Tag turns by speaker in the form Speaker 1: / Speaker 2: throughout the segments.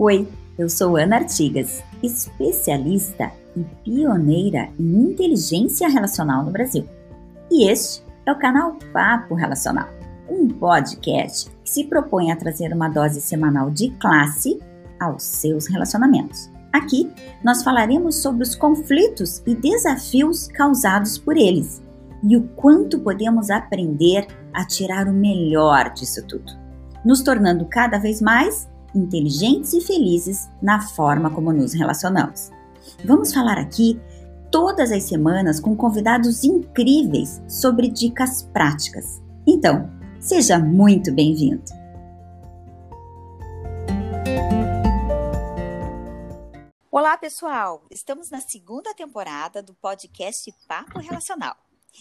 Speaker 1: Oi, eu sou Ana Artigas, especialista e pioneira em inteligência relacional no Brasil. E este é o canal Papo Relacional, um podcast que se propõe a trazer uma dose semanal de classe aos seus relacionamentos. Aqui nós falaremos sobre os conflitos e desafios causados por eles e o quanto podemos aprender a tirar o melhor disso tudo, nos tornando cada vez mais inteligentes e felizes na forma como nos relacionamos. Vamos falar aqui todas as semanas com convidados incríveis sobre dicas práticas. Então, seja muito bem-vindo! Olá, pessoal! Estamos na segunda temporada do podcast Papo Relacional.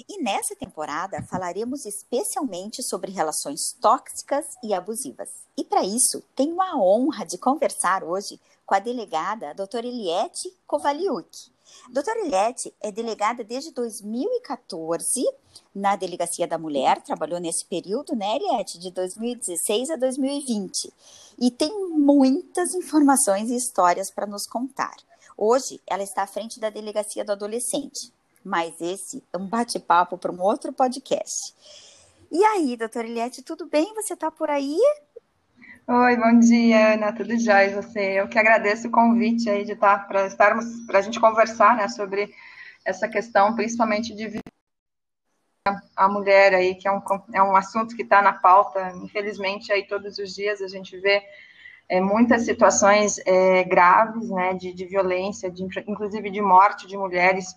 Speaker 1: E nessa temporada falaremos especialmente sobre relações tóxicas e abusivas. E para isso, tenho a honra de conversar hoje com a delegada a doutora Eliette Kovaliuk. Doutora Eliette é delegada desde 2014 na Delegacia da Mulher, trabalhou nesse período, né, Eliette, de 2016 a 2020. E tem muitas informações e histórias para nos contar. Hoje, ela está à frente da Delegacia do Adolescente mas esse é um bate-papo para um outro podcast. E aí, doutora Eliette, tudo bem? Você está por aí?
Speaker 2: Oi, bom dia, Ana, tudo e você? Eu que agradeço o convite aí de estar tá, para estarmos para a gente conversar, né, sobre essa questão, principalmente de a mulher aí, que é um, é um assunto que está na pauta, infelizmente aí todos os dias a gente vê é, muitas situações é, graves, né, de, de violência, de, inclusive de morte de mulheres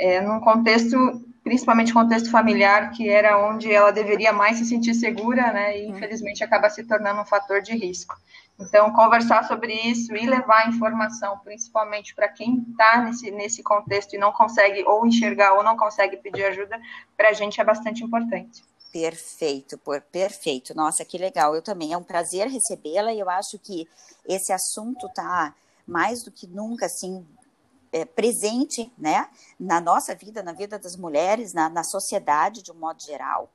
Speaker 2: é, num contexto, principalmente contexto familiar, que era onde ela deveria mais se sentir segura, né, e uhum. infelizmente acaba se tornando um fator de risco. Então, conversar sobre isso e levar informação, principalmente para quem está nesse, nesse contexto e não consegue ou enxergar ou não consegue pedir ajuda, para a gente é bastante importante.
Speaker 1: Perfeito, por, perfeito. Nossa, que legal. Eu também. É um prazer recebê-la e eu acho que esse assunto está mais do que nunca assim é, presente né, na nossa vida, na vida das mulheres, na, na sociedade de um modo geral.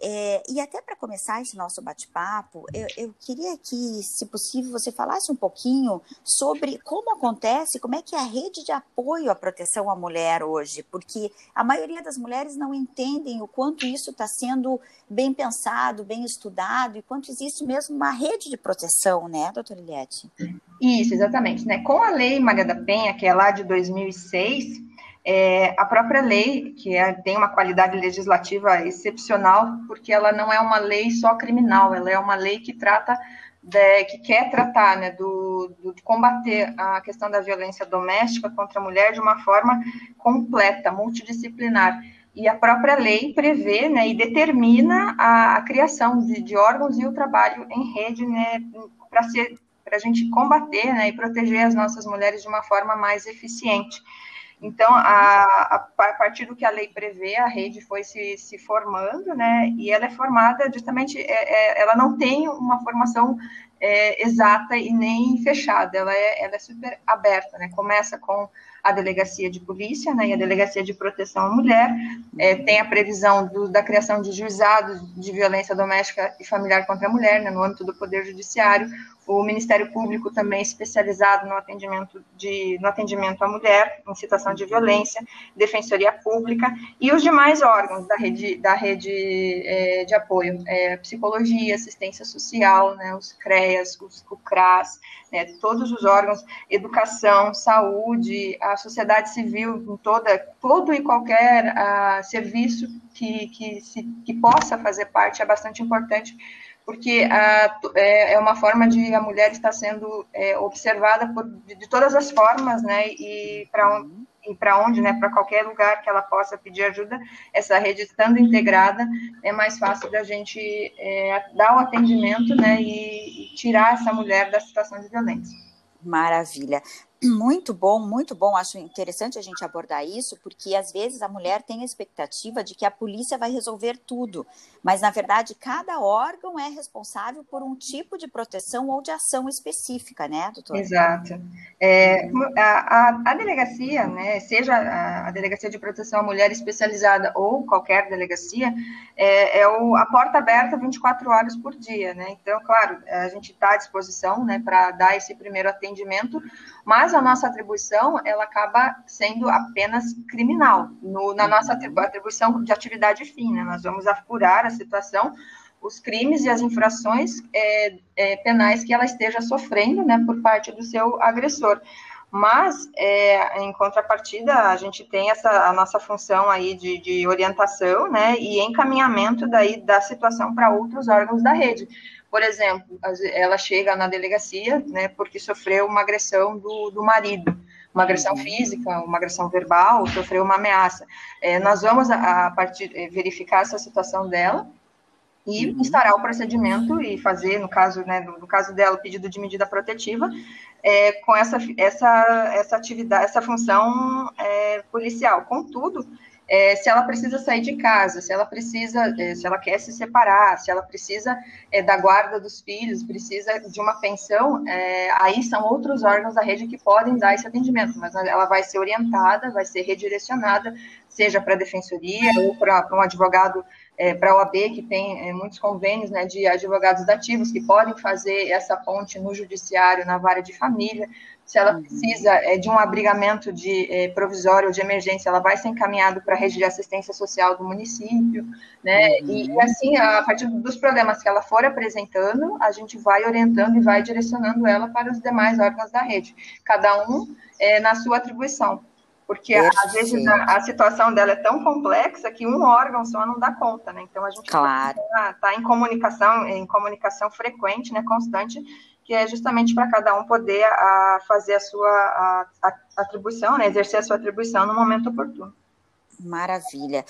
Speaker 1: É, e até para começar esse nosso bate-papo, eu, eu, queria que, se possível, você falasse um pouquinho sobre como acontece, como é que é a rede de apoio à proteção à mulher hoje, porque a maioria das mulheres não entendem o quanto isso está sendo bem pensado, bem estudado, e quanto existe mesmo uma rede de proteção, né, doutora Eliette?
Speaker 2: Isso, exatamente. Né? Com a Lei Maria da Penha, que é lá de 2006, é, a própria lei, que é, tem uma qualidade legislativa excepcional, porque ela não é uma lei só criminal, ela é uma lei que trata, de, que quer tratar, né, do, do, de combater a questão da violência doméstica contra a mulher de uma forma completa, multidisciplinar. E a própria lei prevê né, e determina a, a criação de, de, órgãos e o trabalho em rede né, para a gente combater né, e proteger as nossas mulheres de uma forma mais eficiente. Então, a, a, partir do que a lei prevê, a rede foi se, se formando, né? E ela é formada justamente, é, é, ela não tem uma formação é, exata e nem fechada, ela é, ela é super aberta, né? Começa com a delegacia de polícia, né, e a delegacia de proteção à mulher, é, tem a previsão do, da criação de juizados de violência doméstica e familiar contra a mulher, né, no âmbito do Poder Judiciário, o Ministério Público também especializado no atendimento, de, no atendimento à mulher em situação de violência, Defensoria Pública e os demais órgãos da rede, da rede é, de apoio, é, psicologia, assistência social, né, os CREAS, os, o CRAS, né, todos os órgãos, educação, saúde, a sociedade civil em toda, todo e qualquer uh, serviço que, que, se, que possa fazer parte é bastante importante porque a, é, é, uma forma de a mulher estar sendo é, observada por, de, de, todas as formas, né, e para e para onde, né, para qualquer lugar que ela possa pedir ajuda, essa rede estando integrada, é mais fácil da gente é, dar o atendimento, né, e, e tirar essa mulher da situação de violência.
Speaker 1: Maravilha. Muito bom, muito bom. Acho interessante a gente abordar isso, porque às vezes a mulher tem a expectativa de que a polícia vai resolver tudo, mas na verdade cada órgão é responsável por um tipo de proteção ou de ação específica, né, doutora?
Speaker 2: Exato. É, a, a, a, delegacia, né, seja a, a, delegacia de proteção à mulher especializada ou qualquer delegacia, é, é o, a porta aberta 24 horas por dia, né? Então, claro, a gente está à disposição, né, para dar esse primeiro atendimento mas a nossa atribuição ela acaba sendo apenas criminal, no, na nossa atribuição de atividade fim, né? nós vamos apurar a situação, os crimes e as infrações é, é, penais que ela esteja sofrendo, né, por parte do seu agressor. Mas, é, em contrapartida, a gente tem essa a nossa função aí de, de orientação, né, e encaminhamento daí da situação para outros órgãos da rede. Por exemplo, ela chega na delegacia, né, porque sofreu uma agressão do, do marido, uma agressão uhum. física, uma agressão verbal, sofreu uma ameaça. É, nós vamos, a, a partir, é, verificar essa situação dela e uhum. instaurar o procedimento e fazer, no caso, né, no, no caso dela, o pedido de medida protetiva, é, com essa, essa, essa atividade, essa função é, policial. Contudo, é, se ela precisa sair de casa, se ela precisa, é, se ela quer se separar, se ela precisa é, da guarda dos filhos, precisa de uma pensão, é, aí são outros órgãos da rede que podem dar esse atendimento, mas ela vai ser orientada, vai ser redirecionada, seja para a defensoria ou para um advogado é, para a OAB, que tem é, muitos convênios né, de advogados dativos que podem fazer essa ponte no judiciário, na vara de família. Se ela uhum. precisa é, de um abrigamento de é, provisório ou de emergência, ela vai ser encaminhada para a rede de assistência social do município, né? Uhum. E, e, assim, a partir dos problemas que ela for apresentando, a gente vai orientando e vai direcionando ela para os demais órgãos da rede, cada um é, na sua atribuição porque às vezes a, a, situação dela é tão complexa que um órgão só não dá conta, né? Então a gente
Speaker 1: claro.
Speaker 2: está tá em comunicação, em comunicação frequente, né, constante, que é justamente para cada um poder a, fazer a sua a, a atribuição, né, exercer a sua atribuição no momento oportuno.
Speaker 1: Maravilha.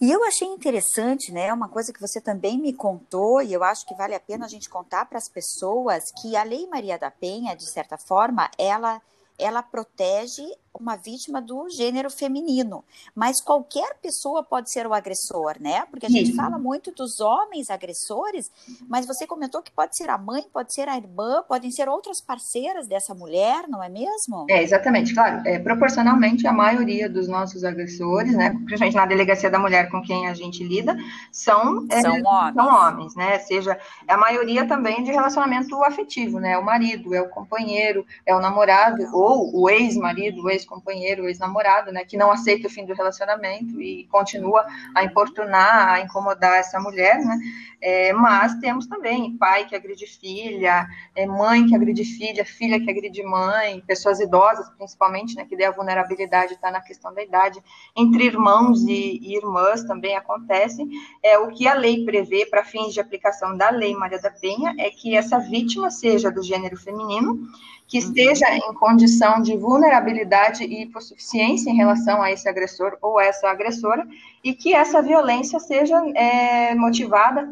Speaker 1: E eu achei interessante, né? Uma coisa que você também me contou, e eu acho que vale a pena a gente contar para as pessoas, que a Lei Maria da Penha, de certa forma, ela ela protege uma vítima do gênero feminino, mas qualquer pessoa pode ser o agressor, né? Porque a gente Sim. fala muito dos homens agressores, mas você comentou que pode ser a mãe, pode ser a irmã, podem ser outras parceiras dessa mulher, não é mesmo?
Speaker 2: É, exatamente, claro. É, proporcionalmente, a maioria dos nossos agressores, né, principalmente na delegacia da mulher com quem a gente lida, são,
Speaker 1: é, são, homens.
Speaker 2: são homens, né? Seja a maioria também de relacionamento afetivo, né? O marido, é o companheiro, é o namorado, ou o ex-marido, o ex ex-companheiro, ex-namorado, né, que não aceita o fim do relacionamento e continua a importunar, a incomodar essa mulher, né, é, mas temos também pai que agride filha, é, mãe que agride filha, filha que agride mãe, pessoas idosas, principalmente, né, que daí a vulnerabilidade está na questão da idade, entre irmãos e, e irmãs também acontece, é, o que a lei prevê para fins de aplicação da lei Maria da Penha é que essa vítima seja do gênero feminino, que uhum. esteja em condição de vulnerabilidade e hipossuficiência em relação a esse agressor ou essa agressora, e que essa violência seja é, motivada,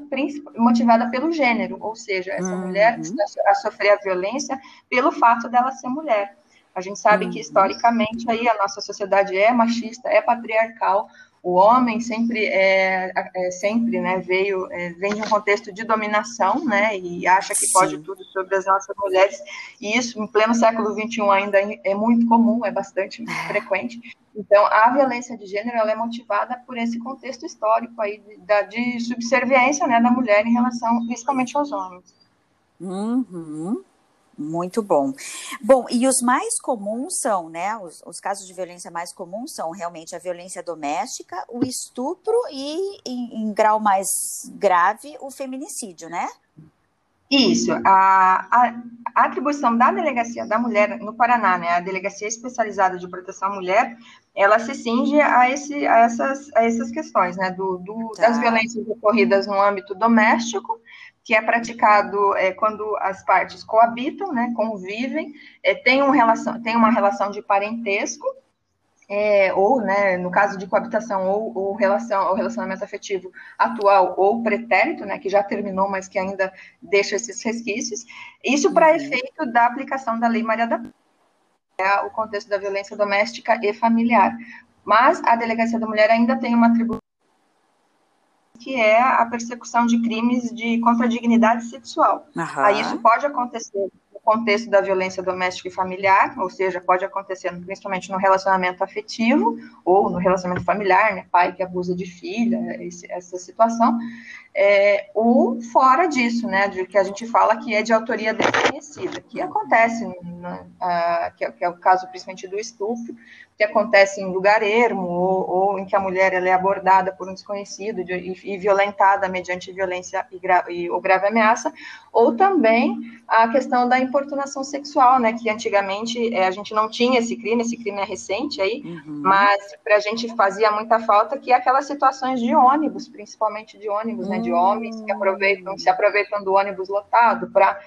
Speaker 2: motivada pelo gênero, ou seja, essa uhum. mulher está a sofrer a violência pelo fato dela ser mulher. A gente sabe uhum. que historicamente aí a nossa sociedade é machista, é patriarcal, o homem sempre é, é sempre né, veio é, vem de um contexto de dominação né, e acha que pode Sim. tudo sobre as nossas mulheres e isso em pleno século XXI ainda é muito comum é bastante é. frequente então a violência de gênero ela é motivada por esse contexto histórico aí de, da, de subserviência né, da mulher em relação principalmente aos homens
Speaker 1: uhum. Muito bom. Bom, e os mais comuns são, né? Os, os, casos de violência mais comuns são realmente a violência doméstica, o estupro e, em, em grau mais grave, o feminicídio, né?
Speaker 2: Isso. A, a, a, atribuição da Delegacia da Mulher no Paraná, né, a Delegacia Especializada de Proteção à Mulher, ela se cinge a, esse, a, essas, a essas questões, né, do, do tá. das violências ocorridas no âmbito doméstico, que é praticado é, quando as partes coabitam, né, convivem, é, tem, um relação, tem uma relação de parentesco, é, ou, né, no caso de coabitação, ou, ou relação, ou relacionamento afetivo atual ou pretérito, né, que já terminou, mas que ainda deixa esses resquícios, isso para uhum. efeito da aplicação da Lei Maria da é o contexto da violência doméstica e familiar. Mas a Delegacia da Mulher ainda tem uma atribuição que é a persecução de crimes de contra a dignidade sexual. Uhum. Aí isso pode acontecer no contexto da violência doméstica e familiar, ou seja, pode acontecer principalmente no relacionamento afetivo ou no relacionamento familiar, né, pai que abusa de filha, essa situação, é, ou fora disso, né, de que a gente fala que é de autoria desconhecida, que acontece, que, é, que, é, o caso principalmente do estupro, que acontece em lugar ermo, ou, ou em que a mulher ela é abordada por um desconhecido de, e, e, violentada mediante violência e, gra, e, ou grave ameaça, ou também a questão da importunação sexual, né, que antigamente é, a gente não tinha esse crime, esse crime é recente aí, uhum. mas para a gente fazia muita falta que é aquelas situações de ônibus, principalmente de ônibus, né, de homens que aproveitam, se aproveitam do ônibus lotado para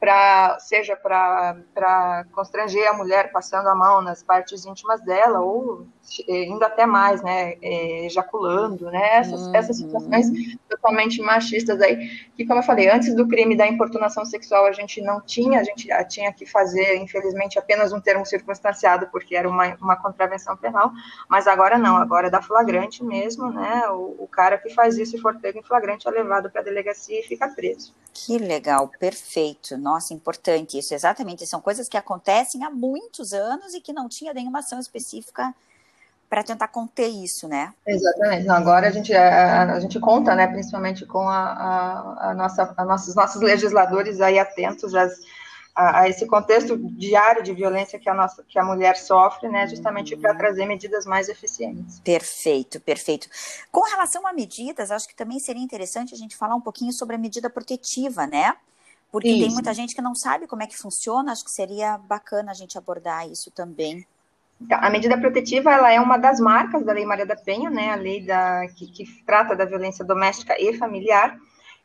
Speaker 2: para seja para constranger a mulher passando a mão nas partes íntimas dela ou indo até mais, né, é, ejaculando, né, essas, uhum. essas situações totalmente machistas aí, que como eu falei, antes do crime da importunação sexual a gente não tinha, a gente tinha que fazer, infelizmente, apenas um termo circunstanciado, porque era uma, uma contravenção penal, mas agora não, agora é da flagrante mesmo, né, o, o cara que faz isso e for pego em flagrante é levado para a delegacia e fica preso.
Speaker 1: Que legal, perfeito, nossa, importante isso, exatamente, são coisas que acontecem há muitos anos e que não tinha nenhuma ação específica para tentar conter isso, né?
Speaker 2: Exatamente. Não, agora a gente, a, a, gente conta, né, principalmente com a, a, nossa, a nossos, nossos legisladores aí atentos a, a, esse contexto diário de violência que a, nossa, que a mulher sofre, né, justamente para trazer medidas mais eficientes.
Speaker 1: Perfeito, perfeito. Com relação a medidas, acho que também seria interessante a gente falar um pouquinho sobre a medida protetiva, né? Porque isso. tem muita gente que não sabe como é que funciona, acho que seria bacana a gente abordar isso também.
Speaker 2: Então, a medida protetiva ela é uma das marcas da Lei Maria da Penha, né, a lei da, que, que trata da violência doméstica e familiar.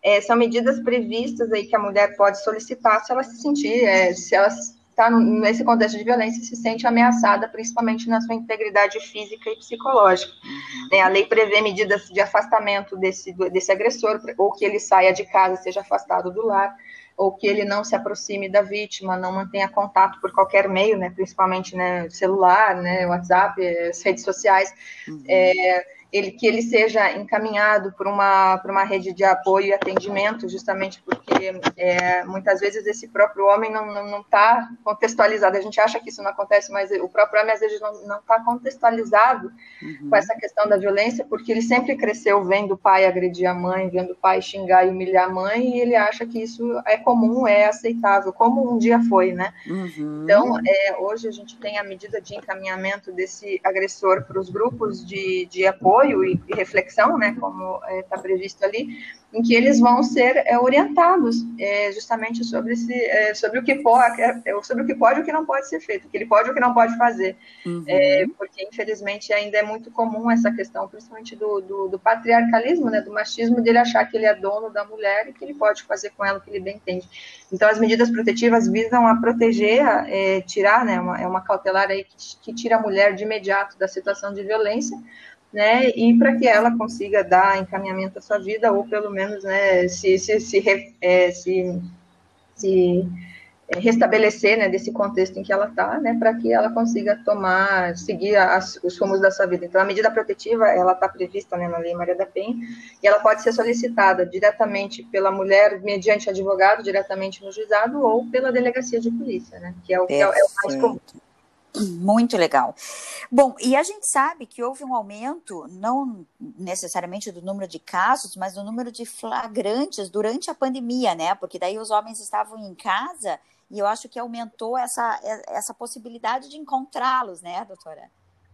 Speaker 2: É, são medidas previstas aí que a mulher pode solicitar se ela se sentir, é, se ela está nesse contexto de violência se sente ameaçada, principalmente na sua integridade física e psicológica. Uhum. A lei prevê medidas de afastamento desse, desse agressor, ou que ele saia de casa, seja afastado do lar, ou que ele não se aproxime da vítima, não mantenha contato por qualquer meio, né, principalmente né, celular, né, WhatsApp, redes sociais, uhum. é, ele, que ele seja encaminhado por uma, por uma rede de apoio e atendimento, justamente porque é, muitas vezes esse próprio homem não está contextualizado. A gente acha que isso não acontece, mas o próprio homem às vezes não está contextualizado uhum. com essa questão da violência, porque ele sempre cresceu vendo o pai agredir a mãe, vendo o pai xingar e humilhar a mãe, e ele acha que isso é comum, é aceitável, como um dia foi, né? Uhum. Então, é, hoje a gente tem a medida de encaminhamento desse agressor para os grupos de, de apoio apoio e, e reflexão, né, como está é, previsto ali, em que eles vão ser é, orientados é, justamente sobre, esse, é, sobre, o que pode, é, é, sobre o que pode e o que não pode ser feito, o que ele pode e o que não pode fazer, uhum. porque infelizmente ainda é muito comum essa questão, principalmente do, do, do, patriarcalismo, né, do machismo, dele achar que ele é dono da mulher e que ele pode fazer com ela o que ele bem entende. Então as medidas protetivas visam a proteger, tirar, né, uma, é uma cautelar aí que, que tira a mulher de imediato da situação de violência, né, e para que ela consiga dar encaminhamento à sua vida, ou pelo menos, né, se, se, se, é, se, se é, restabelecer, né, desse contexto em que ela está, né, para que ela consiga tomar, seguir as, os rumos da sua vida. Então, a medida protetiva, ela está prevista, né, na Lei Maria da Penha, e ela pode ser solicitada diretamente pela mulher, mediante advogado, diretamente no juizado, ou pela delegacia de polícia, né, que é o, que é, é o mais comum.
Speaker 1: Muito legal. Bom, e a gente sabe que houve um aumento, não necessariamente do número de casos, mas do número de flagrantes durante a pandemia, né? Porque daí os homens estavam em casa e eu acho que aumentou essa, essa possibilidade de encontrá-los, né, doutora?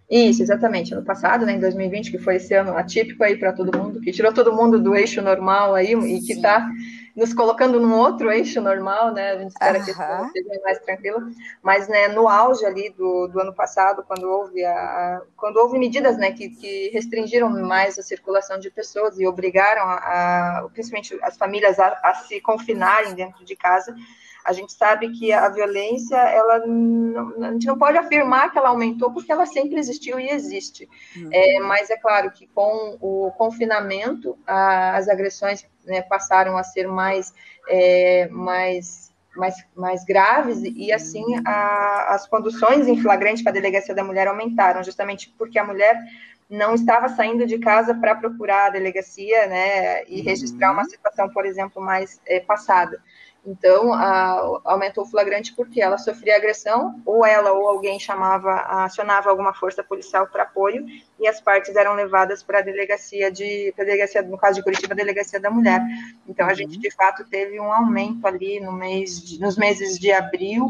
Speaker 2: Isso, exatamente. Ano passado, né, em 2020, que foi esse ano atípico aí para todo mundo, que tirou todo mundo do eixo normal aí Sim. e que está nos colocando num outro eixo normal, né? A gente espera uhum. que seja mais tranquilo. Mas, né, no auge ali do, do ano passado, quando houve a, quando houve medidas, né, que, que restringiram mais a circulação de pessoas e obrigaram a, a principalmente as famílias a, a se confinarem dentro de casa, a gente sabe que a violência, ela não, a gente não pode afirmar que ela aumentou, porque ela sempre existiu e existe. Uhum. É, mas é claro que com o confinamento, a, as agressões né, passaram a ser mais, é, mais mais, mais graves e assim a, as conduções em flagrante para a delegacia da mulher aumentaram, justamente porque a mulher não estava saindo de casa para procurar a delegacia, né, e registrar uma uhum. situação, por exemplo, mais é, passada. Então, a, aumentou o flagrante porque ela sofria agressão, ou ela ou alguém chamava, acionava alguma força policial para apoio, e as partes eram levadas para a delegacia de, pra delegacia, no caso de Curitiba, a delegacia da mulher. Então, a gente, uhum. de fato, teve um aumento ali no mês de, nos meses de abril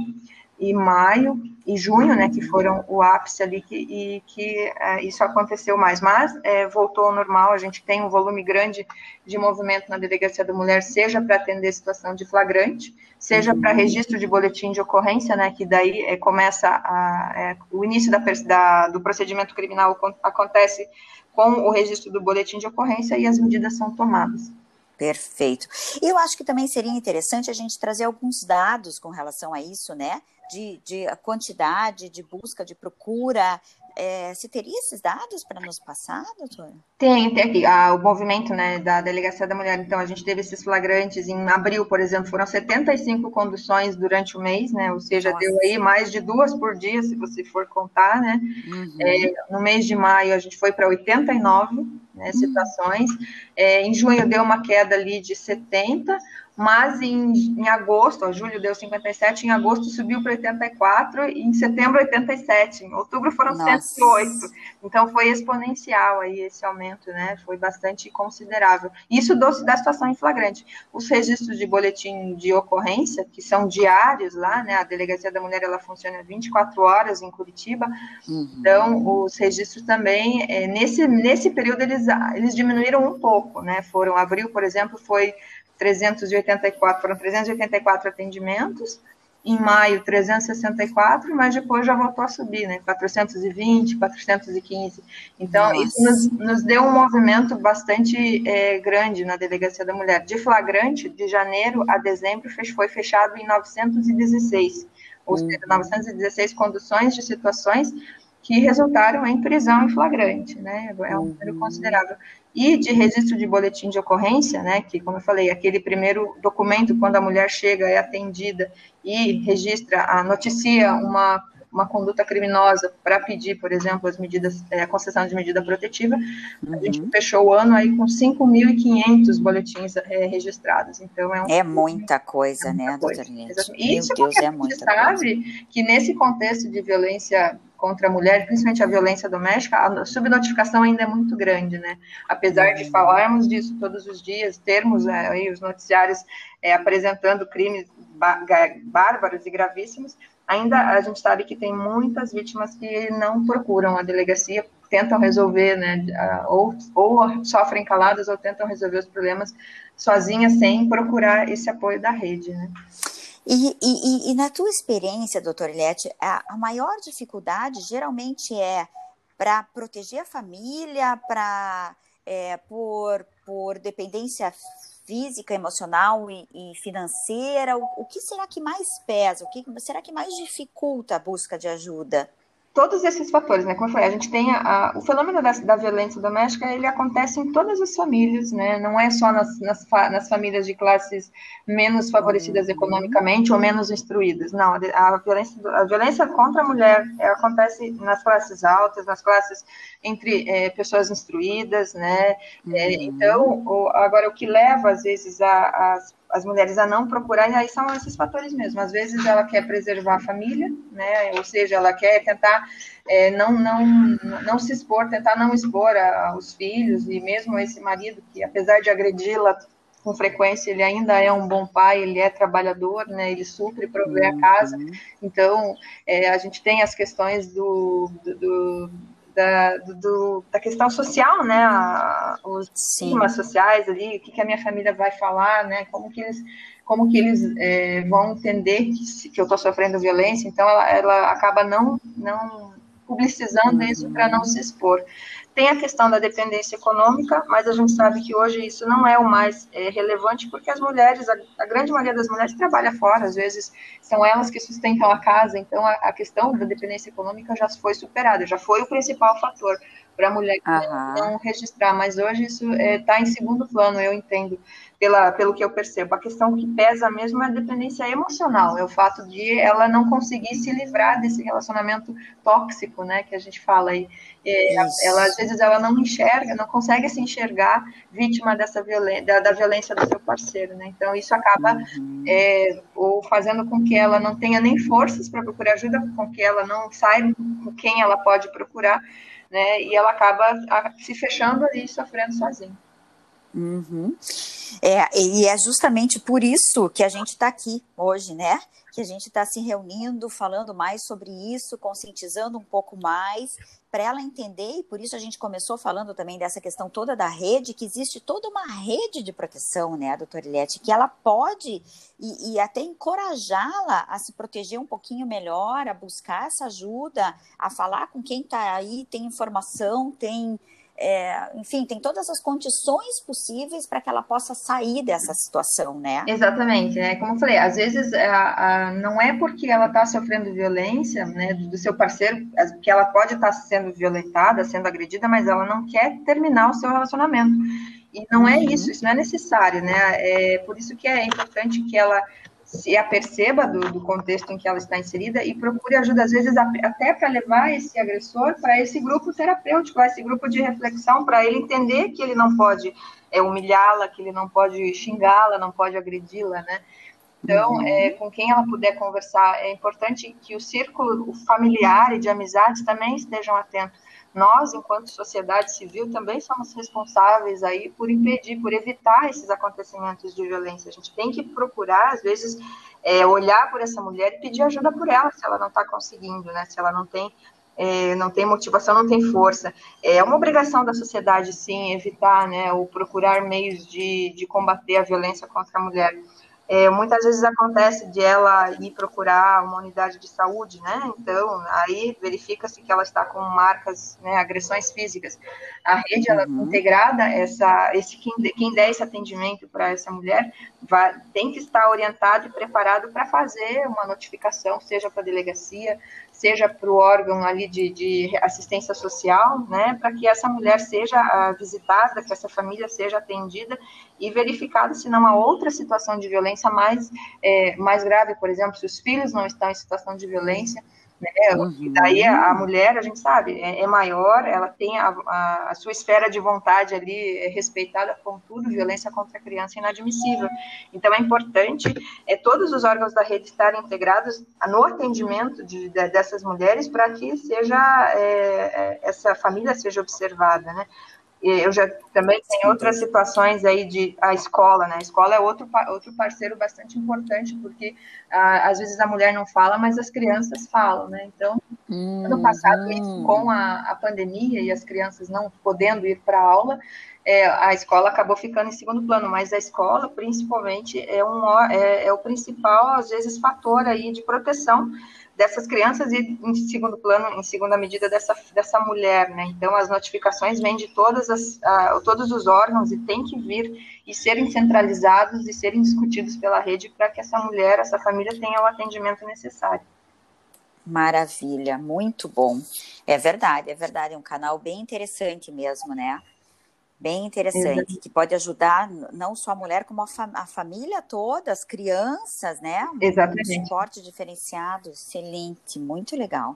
Speaker 2: e maio e junho, né, que foram o ápice ali que, e que é, isso aconteceu mais, mas é, voltou ao normal, a gente tem um volume grande de movimento na delegacia da mulher, seja para atender situação de flagrante, seja para registro de boletim de ocorrência, né, que daí é, começa a, é, o início da, da, do procedimento criminal acontece com o registro do boletim de ocorrência e as medidas são tomadas.
Speaker 1: Perfeito. Eu acho que também seria interessante a gente trazer alguns dados com relação a isso, né? De, de quantidade de busca, de procura, é, você teria esses dados para nos passar, doutora?
Speaker 2: Tem, tem aqui. Ah, o movimento né, da Delegacia da Mulher, então, a gente teve esses flagrantes em abril, por exemplo, foram 75 conduções durante o mês, né? Ou seja, Nossa. deu aí mais de duas por dia, se você for contar, né? Uhum. É, no mês de maio, a gente foi para 89 né, uhum. situações. Uhum. É, em junho, deu uma queda ali de 70 mas em, em agosto, ó, julho deu 57, em agosto subiu para 84, e em setembro 87, em outubro foram Nossa. 108. Então foi exponencial aí esse aumento, né? Foi bastante considerável. Isso doce da situação em flagrante. Os registros de boletim de ocorrência, que são diários lá, né? A Delegacia da Mulher ela funciona 24 horas em Curitiba. Uhum. Então, os registros também, é, nesse, nesse período, eles, eles diminuíram um pouco, né? Foram, abril, por exemplo, foi 384, foram 384 atendimentos, em maio 364, mas depois já voltou a subir, né? 420, 415. Então, Nossa. isso nos, nos, deu um movimento bastante é, grande na Delegacia da Mulher. De flagrante, de janeiro a dezembro, foi fechado em 916, ou seja, 916 uhum. conduções de situações que resultaram em prisão em flagrante, né? É um número uhum. considerável e de registro de boletim de ocorrência, né, que, como eu falei, aquele primeiro documento, quando a mulher chega, é atendida e registra, a, noticia uma, uma conduta criminosa para pedir, por exemplo, as medidas, é, a concessão de medida protetiva, uhum. a gente uhum. fechou o ano aí com 5.500 boletins é, registrados, então é um...
Speaker 1: É muita coisa, é muita né, doutora
Speaker 2: E isso Deus, é muita sabe coisa. que nesse contexto de violência contra a mulher, principalmente a violência doméstica, a subnotificação ainda é muito grande, né? Apesar de falarmos disso todos os dias, termos é, aí os noticiários é, apresentando crimes bárbaros e gravíssimos, ainda a gente sabe que tem muitas vítimas que não procuram a delegacia, tentam resolver, né, ou, ou sofrem caladas ou tentam resolver os problemas sozinhas sem procurar esse apoio da rede, né?
Speaker 1: E, e, e, na tua experiência, doutora Eliette, a, a maior dificuldade geralmente é para proteger a família, para é, por, por dependência física, emocional e, e financeira? O, o, que será que mais pesa? O que será que mais dificulta a busca de ajuda?
Speaker 2: Todos esses fatores, né? Como eu falei, a gente tem a, a, o fenômeno da, da, violência doméstica, ele acontece em todas as famílias, né? Não é só nas, nas, nas famílias de classes menos favorecidas economicamente ou menos instruídas. Não, a violência, a violência contra a mulher acontece nas classes altas, nas classes entre é, pessoas instruídas, né? É, uhum. então, o, agora o que leva às vezes a, as as mulheres a não procurar, e aí são esses fatores mesmo. Às vezes ela quer preservar a família, né? Ou seja, ela quer tentar é, não, não, não se expor, tentar não expor a, os filhos, e mesmo esse marido, que apesar de agredi-la com frequência, ele ainda é um bom pai, ele é trabalhador, né? Ele supre, provê a casa. Uhum. Então, é, a gente tem as questões do, do, do da, do, da questão social, né? A, os temas sociais ali, o que, que, a minha família vai falar, né? Como que eles, como que eles é, vão entender que, que eu estou sofrendo violência. Então, ela, ela acaba não, não publicizando isso para não se expor. Tem a questão da dependência econômica, mas a gente sabe que hoje isso não é o mais é, relevante, porque as mulheres, a, a, grande maioria das mulheres trabalha fora, às vezes são elas que sustentam a casa, então a, a questão da dependência econômica já foi superada, já foi o principal fator para a mulher uhum. não registrar, mas hoje isso está é, em segundo plano, eu entendo, pela, pelo que eu percebo. A questão que pesa mesmo é a dependência emocional, é o fato de ela não conseguir se livrar desse relacionamento tóxico, né, que a gente fala aí. É, ela, às vezes, ela não enxerga, não consegue se enxergar vítima dessa violência, da, da violência do seu parceiro, né, então isso acaba uhum. é, ou fazendo com que ela não tenha nem forças para procurar ajuda, com que ela não saiba com quem ela pode procurar, né, e ela acaba se fechando ali sofrendo sozinha.
Speaker 1: Uhum. É, e é justamente por isso que a gente está aqui hoje, né? Que a gente está se reunindo, falando mais sobre isso, conscientizando um pouco mais, para ela entender, e por isso a gente começou falando também dessa questão toda da rede, que existe toda uma rede de proteção, né, doutora Ilete, que ela pode e, e até encorajá-la a se proteger um pouquinho melhor, a buscar essa ajuda, a falar com quem está aí, tem informação, tem é, enfim, tem todas as condições possíveis para que ela possa sair dessa situação, né?
Speaker 2: Exatamente, né? Como eu falei, às vezes a, a, não é porque ela está sofrendo violência, né, do seu parceiro, que ela pode estar tá sendo violentada, sendo agredida, mas ela não quer terminar o seu relacionamento. E não é uhum. isso, isso não é necessário, né? É por isso que é importante que ela se aperceba do, do, contexto em que ela está inserida e procure ajuda, às vezes, até para levar esse agressor para esse grupo terapêutico, esse grupo de reflexão, para ele entender que ele não pode é, humilhá-la, que ele não pode xingá-la, não pode agredi-la, né? Então, uhum. é, com quem ela puder conversar, é importante que o círculo familiar e de amizades também estejam atentos nós, enquanto sociedade civil, também somos responsáveis aí por impedir, por evitar esses acontecimentos de violência. A gente tem que procurar, às vezes, é, olhar por essa mulher e pedir ajuda por ela, se ela não está conseguindo, né? Se ela não tem é, não tem motivação, não tem força. É uma obrigação da sociedade, sim, evitar, né, ou procurar meios de, de combater a violência contra a mulher. É, muitas vezes acontece de ela ir procurar uma unidade de saúde, né? Então, aí verifica-se que ela está com marcas, né, agressões físicas. A rede, ela uhum. integrada, essa, esse, quem, quem der esse atendimento para essa mulher, vai, tem que estar orientado e preparado para fazer uma notificação, seja para a delegacia, seja para o órgão ali de, de assistência social, né, para que essa mulher seja visitada, que essa família seja atendida e verificada se não há outra situação de violência mais, é, mais grave, por exemplo, se os filhos não estão em situação de violência, né? Uhum. Daí a, a, mulher, a gente sabe, é, é maior, ela tem a, a, a, sua esfera de vontade ali é respeitada, contudo, violência contra a criança é inadmissível. Então é importante é, todos os órgãos da rede estarem integrados no atendimento de, de, dessas mulheres para que seja é, é, essa família seja observada, né? Eu já também tem outras situações aí de a escola, né? A escola é outro, outro parceiro bastante importante, porque ah, às vezes a mulher não fala, mas as crianças falam, né? Então, hum, ano passado, hum. com a, a pandemia e as crianças não podendo ir para aula, é, a escola acabou ficando em segundo plano, mas a escola, principalmente, é, um, é, é o principal, às vezes, fator aí de proteção dessas crianças e em segundo plano, em segunda medida dessa, dessa mulher, né? Então as notificações vêm de todas as, uh, todos os órgãos e tem que vir e serem centralizados e serem discutidos pela rede para que essa mulher, essa família tenha o atendimento necessário.
Speaker 1: Maravilha, muito bom. É verdade, é verdade, é um canal bem interessante mesmo, né? Bem interessante, que pode ajudar não só a mulher, como a, fa a família toda, as crianças, né?
Speaker 2: Exatamente.
Speaker 1: Um suporte diferenciado, excelente, muito legal.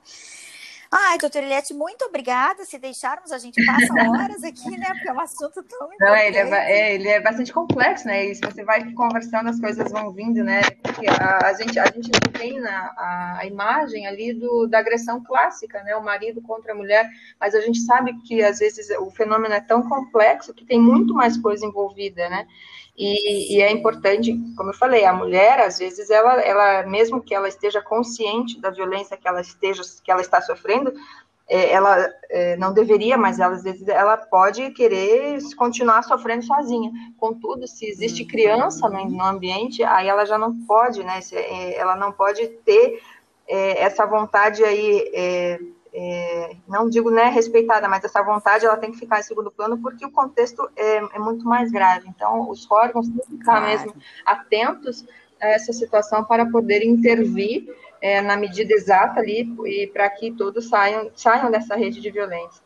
Speaker 1: Ai, doutora Eliette, muito obrigada. Se deixarmos, a gente passa horas aqui, né? Porque é um assunto tão importante. Não,
Speaker 2: ele, é, é, ele é bastante complexo, né? E se você vai conversando, as coisas vão vindo, né? Porque a, a gente, a gente tem a, a, imagem ali do, da agressão clássica, né? O marido contra a mulher, mas a gente sabe que, às vezes, o fenômeno é tão complexo que tem muito mais coisa envolvida, né? E, e, é importante, como eu falei, a mulher, às vezes, ela, ela, mesmo que ela esteja consciente da violência que ela esteja, que ela está sofrendo, é, ela é, não deveria, mas ela, às vezes ela pode querer continuar sofrendo sozinha. Contudo, se existe uhum. criança no, no ambiente, aí ela já não pode, né? É, ela não pode ter é, essa vontade aí é, não digo né, respeitada, mas essa vontade ela tem que ficar em segundo plano porque o contexto é, é muito mais grave. Então, os órgãos têm que ficar claro. mesmo atentos a essa situação para poder intervir é, na medida exata ali e para que todos saiam, saiam dessa rede de violência.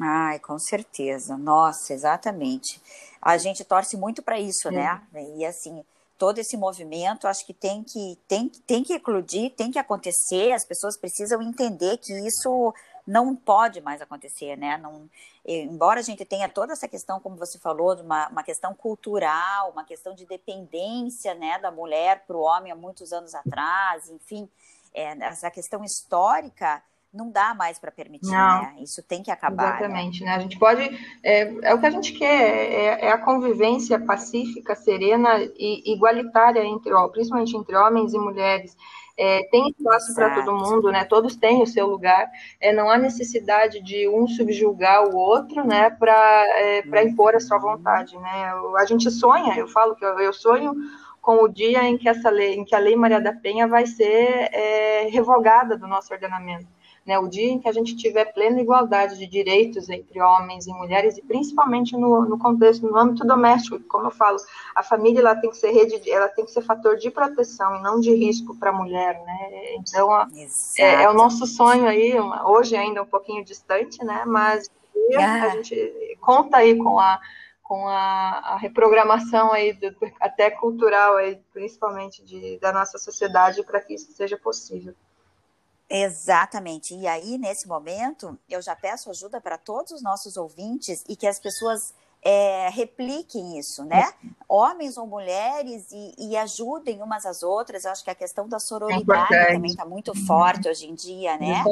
Speaker 1: Ai, com certeza. Nossa, exatamente. A gente torce muito para isso, né? E assim, todo esse movimento, acho que tem que tem, tem que eclodir, tem que acontecer. As pessoas precisam entender que isso não pode mais acontecer, né? Não, embora a gente tenha toda essa questão, como você falou, de uma, uma questão cultural, uma questão de dependência, né, da mulher para o homem há muitos anos atrás, enfim, é, essa questão histórica não dá mais para permitir, não, né? Isso tem que acabar.
Speaker 2: Né? Exatamente, né? né? A gente pode. É, é, o que a gente quer, é, é, a convivência pacífica, serena e igualitária entre, principalmente entre homens e mulheres. É, tem espaço para todo mundo, né? Todos têm o seu lugar. É, não há necessidade de um subjugar o outro, né? Para é, para impor a sua vontade, né? A gente sonha. Eu falo que eu, eu sonho com o dia em que essa lei, em que a Lei Maria da Penha vai ser é, revogada do nosso ordenamento né, o dia em que a gente tiver plena igualdade de direitos entre homens e mulheres, e principalmente no, no contexto, no âmbito doméstico, como eu falo, a família ela tem que ser rede, ela tem que ser fator de proteção e não de risco para a mulher, né? Então é, é, o nosso sonho aí, hoje ainda um pouquinho distante, né? Mas ah. a gente conta aí com a com a, a reprogramação aí do, até cultural aí, principalmente de, da nossa sociedade para que isso seja possível.
Speaker 1: Exatamente. E aí, nesse momento, eu já peço ajuda para todos os nossos ouvintes e que as pessoas é, repliquem isso, né? Homens ou mulheres e, e, ajudem umas às outras. Eu acho que a questão da sororidade é também está muito forte hoje em dia, né?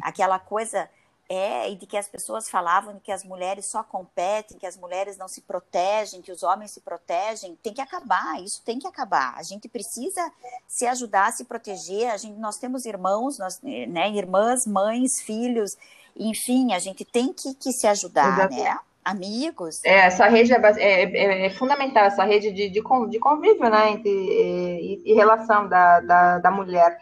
Speaker 1: Aquela coisa é, e de que as pessoas falavam que as mulheres só competem, que as mulheres não se protegem, que os homens se protegem, tem que acabar, isso tem que acabar. A gente precisa se ajudar se proteger. A gente, nós temos irmãos, nós, né, irmãs, mães, filhos, enfim, a gente tem que, que se ajudar, né? Amigos.
Speaker 2: É, essa rede é, é, é, é fundamental, essa rede de, de, convívio, né, entre, e, e relação da, da, da mulher.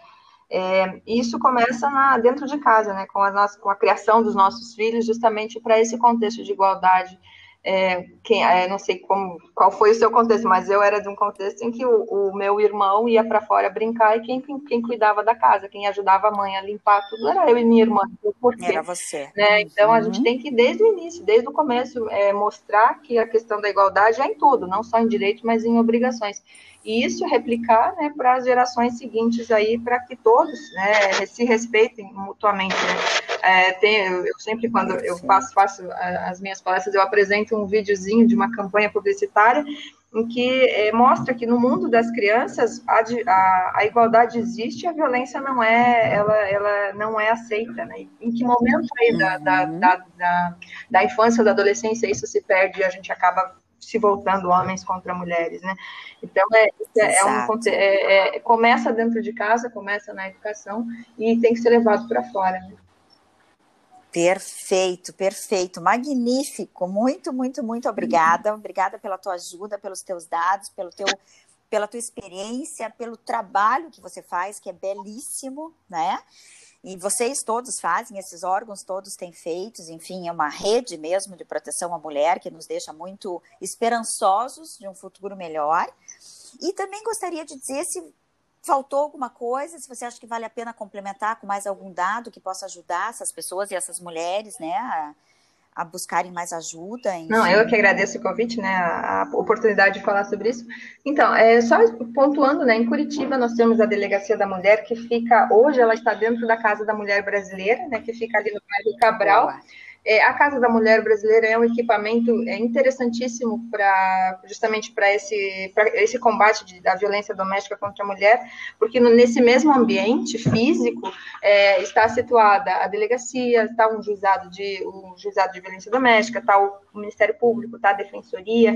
Speaker 2: É, isso começa na, dentro de casa, né, com a, nossa, com a criação dos nossos filhos, justamente para esse contexto de igualdade. É, quem, é, não sei como, qual foi o seu contexto, mas eu era de um contexto em que o, o meu irmão ia para fora brincar e quem, quem, quem, cuidava da casa, quem ajudava a mãe a limpar tudo era eu e minha irmã.
Speaker 1: Era você.
Speaker 2: Né? Então uhum. a gente uhum. tem que, desde o início, desde o começo, é, mostrar que a questão da igualdade é em tudo, não só em direitos, mas em obrigações e isso replicar né, para as gerações seguintes aí, para que todos né, se respeitem mutuamente. Né? É, tem, eu, sempre, quando eu faço, faço as minhas palestras, eu apresento um videozinho de uma campanha publicitária em que é, mostra que no mundo das crianças a, a, a, igualdade existe, a violência não é, ela, ela não é aceita, né? Em que momento aí da, da, uhum. da, da, da infância ou da adolescência isso se perde e a gente acaba se voltando homens contra mulheres, né? Então é, é, é um, é, é, começa dentro de casa, começa na educação e tem que ser levado para fora. Né?
Speaker 1: Perfeito, perfeito, magnífico, muito, muito, muito obrigada, obrigada pela tua ajuda, pelos teus dados, pelo teu, pela tua experiência, pelo trabalho que você faz, que é belíssimo, né? E vocês todos fazem, esses órgãos todos têm feitos, enfim, é uma rede mesmo de proteção à mulher que nos deixa muito esperançosos de um futuro melhor. E também gostaria de dizer se faltou alguma coisa, se você acha que vale a pena complementar com mais algum dado que possa ajudar essas pessoas e essas mulheres, né, a, a buscarem mais ajuda? Enfim.
Speaker 2: Não, eu que agradeço o convite, né, a, oportunidade de falar sobre isso. Então, é, só pontuando, né, em Curitiba nós temos a Delegacia da Mulher, que fica, hoje ela está dentro da Casa da Mulher Brasileira, né, que fica ali no bairro Cabral. Boa. É, a Casa da Mulher Brasileira é um equipamento é, interessantíssimo para justamente para esse, esse combate de, da violência doméstica contra a mulher, porque no, nesse mesmo ambiente físico é, está situada a delegacia, está um juizado de um juizado de violência doméstica, está o, o Ministério Público, está a Defensoria,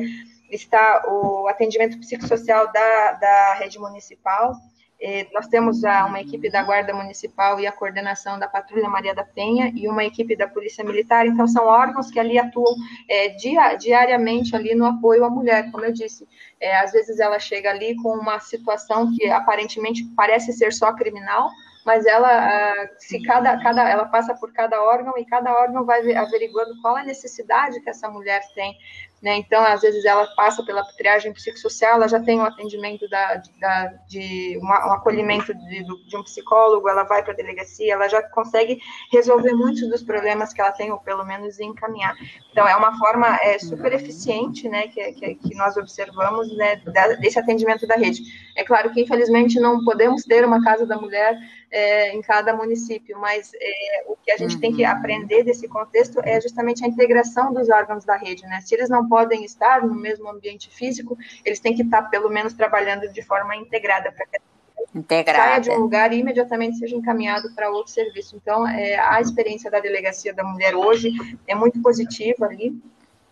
Speaker 2: está o atendimento psicossocial da, da rede municipal. É, nós temos uma equipe da Guarda Municipal e a coordenação da Patrulha Maria da Penha e uma equipe da Polícia Militar, então são órgãos que ali atuam é, dia, diariamente ali no apoio à mulher, como eu disse. É, às vezes ela chega ali com uma situação que aparentemente parece ser só criminal, mas ela, se cada, cada, ela passa por cada órgão e cada órgão vai averiguando qual a necessidade que essa mulher tem né? Então, às vezes, ela passa pela triagem psicossocial, ela já tem um atendimento da, da de um acolhimento de, de, um psicólogo, ela vai para a delegacia, ela já consegue resolver muitos dos problemas que ela tem, ou pelo menos encaminhar. Então, é uma forma é, super eficiente, né, que, que, que nós observamos, né, desse atendimento da rede. É claro que, infelizmente, não podemos ter uma casa da mulher é, em cada município, mas é, o que a gente uhum. tem que uhum. aprender desse contexto é justamente a integração dos órgãos da rede, né? Se eles não podem estar no mesmo ambiente físico, eles têm que estar, pelo menos, trabalhando de forma integrada para que Integrada. saia de um lugar e imediatamente seja encaminhado para outro serviço. Então, é, a experiência da delegacia da mulher hoje é muito positiva ali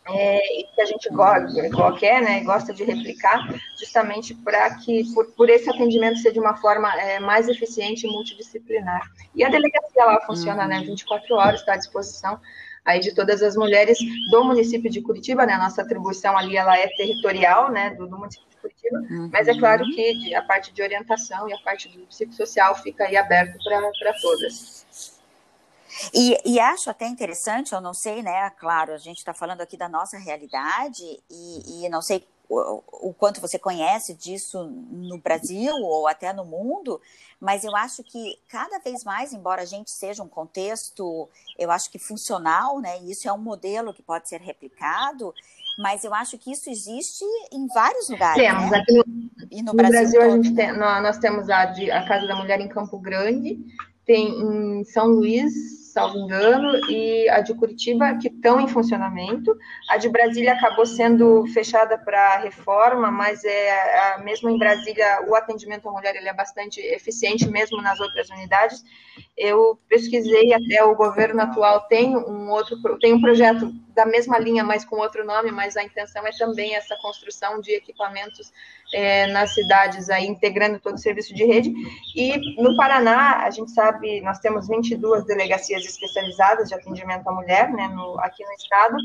Speaker 2: é, e que a gente gosta, quer, né, gosta de replicar, justamente para que, por, por, esse atendimento ser de uma forma é, mais eficiente e multidisciplinar. E a delegacia lá funciona, né, 24 uhum. horas, está à disposição aí de todas as mulheres do município de Curitiba, né, a nossa atribuição ali, ela é territorial, né, do, do município de Curitiba, uhum. mas é claro que a parte de orientação e a parte do psicossocial fica aí aberto para todas.
Speaker 1: E, e, acho até interessante, eu não sei, né? Claro, a gente está falando aqui da nossa realidade e, e não sei o, o, quanto você conhece disso no Brasil ou até no mundo, mas eu acho que cada vez mais, embora a gente seja um contexto, eu acho que funcional, né? E isso é um modelo que pode ser replicado, mas eu acho que isso existe em vários lugares.
Speaker 2: Temos, né? aqui no, e no, no Brasil, Brasil todo, a gente né? tem, nós temos a, a Casa da Mulher em Campo Grande, tem em São Luís, salvo engano, e a de Curitiba, que estão em funcionamento. A de Brasília acabou sendo fechada para reforma, mas é mesmo em Brasília o atendimento à mulher ele é bastante eficiente, mesmo nas outras unidades. Eu pesquisei até o governo atual tem um outro tem um projeto da mesma linha, mas com outro nome, mas a intenção é também essa construção de equipamentos é, nas cidades, aí integrando todo o serviço de rede. E no Paraná, a gente sabe, nós temos 22 delegacias especializadas de atendimento à mulher, né, no, aqui no estado.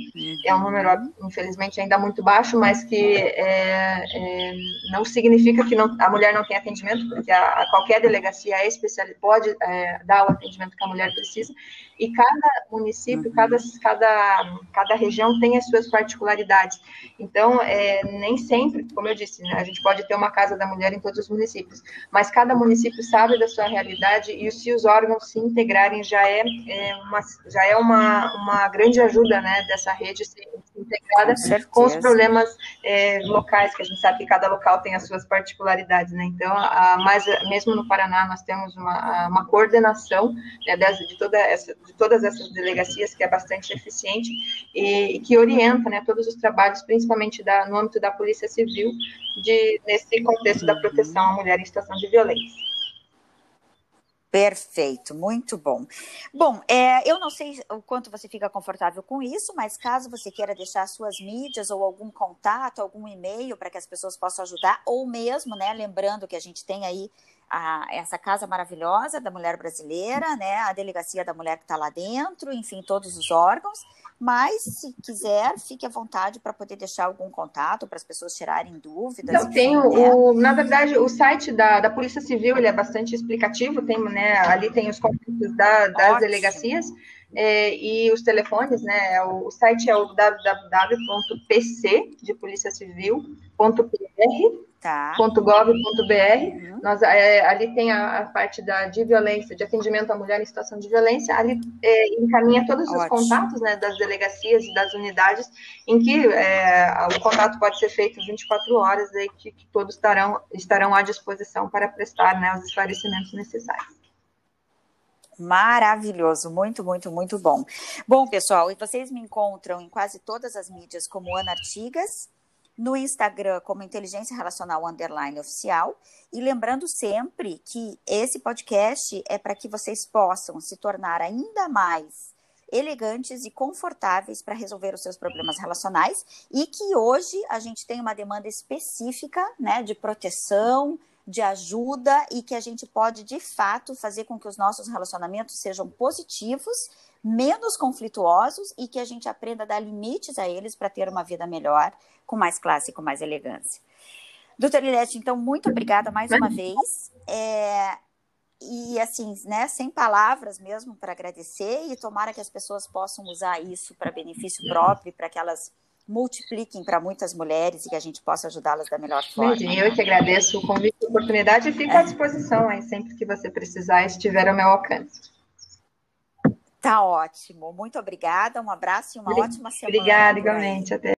Speaker 2: É um número, infelizmente, ainda muito baixo, mas que é, é, não significa que não, a mulher não tem atendimento, porque a, a qualquer delegacia é especial, pode é, dar o atendimento que a mulher precisa e cada município, uhum. cada, cada, cada região tem as suas particularidades. Então, é, nem sempre, como eu disse, né, a gente pode ter uma casa da mulher em todos os municípios, mas cada município sabe da sua realidade e se os órgãos se integrarem já é, é uma, já é uma, uma grande ajuda né, dessa rede ser integrada com, com os problemas é, locais, que a gente sabe que cada local tem as suas particularidades. Né? Então, a, mas mesmo no Paraná, nós temos uma, uma coordenação né, de toda essa de todas essas delegacias, que é bastante eficiente e, e que orienta né, todos os trabalhos, principalmente da, no âmbito da Polícia Civil, de, nesse contexto da proteção à mulher em situação de violência.
Speaker 1: Perfeito, muito bom. Bom, é, eu não sei o quanto você fica confortável com isso, mas caso você queira deixar suas mídias ou algum contato, algum e-mail para que as pessoas possam ajudar, ou mesmo, né, lembrando que a gente tem aí a, essa casa maravilhosa da mulher brasileira, né, a delegacia da mulher que está lá dentro, enfim, todos os órgãos. Mas, se quiser, fique à vontade para poder deixar algum contato para as pessoas tirarem dúvidas.
Speaker 2: Eu tenho, né? o, na verdade, o site da, da Polícia Civil ele é bastante explicativo, tem, né, ali tem os contatos da, das Ótimo. delegacias. É, e os telefones, né? O, o site é o www.pc de polícia civil.pr Tá. .gov.br, uhum. nós, é, ali tem a, a, parte da, de violência, de atendimento à mulher em situação de violência, ali é, encaminha todos os Ótimo. contatos né, das delegacias e das unidades, em que é, o contato pode ser feito 24 horas, e que, que, todos estarão, estarão à disposição para prestar né, os esclarecimentos necessários.
Speaker 1: Maravilhoso, muito, muito, muito bom. Bom, pessoal, e vocês me encontram em quase todas as mídias como Ana Artigas, no Instagram como Inteligência Relacional Underline Oficial. E lembrando sempre que esse podcast é para que vocês possam se tornar ainda mais elegantes e confortáveis para resolver os seus problemas relacionais e que hoje a gente tem uma demanda específica, né, de proteção, de ajuda e que a gente pode de fato fazer com que os nossos relacionamentos sejam positivos menos conflituosos e que a gente aprenda a dar limites a eles para ter uma vida melhor, com mais classe com mais elegância. Doutora Ilete, então, muito obrigada mais uma vez. É, e assim, né, sem palavras mesmo para agradecer e tomara que as pessoas possam usar isso para benefício próprio, para que elas multipliquem para muitas mulheres e que a gente possa ajudá-las da melhor forma.
Speaker 2: Imagina, eu que agradeço o convite e a oportunidade e fico é. à disposição aí sempre que você precisar e estiver ao meu alcance.
Speaker 1: Tá ótimo. Muito obrigada. Um abraço e uma ótima semana.
Speaker 2: Obrigada, igualmente. Até.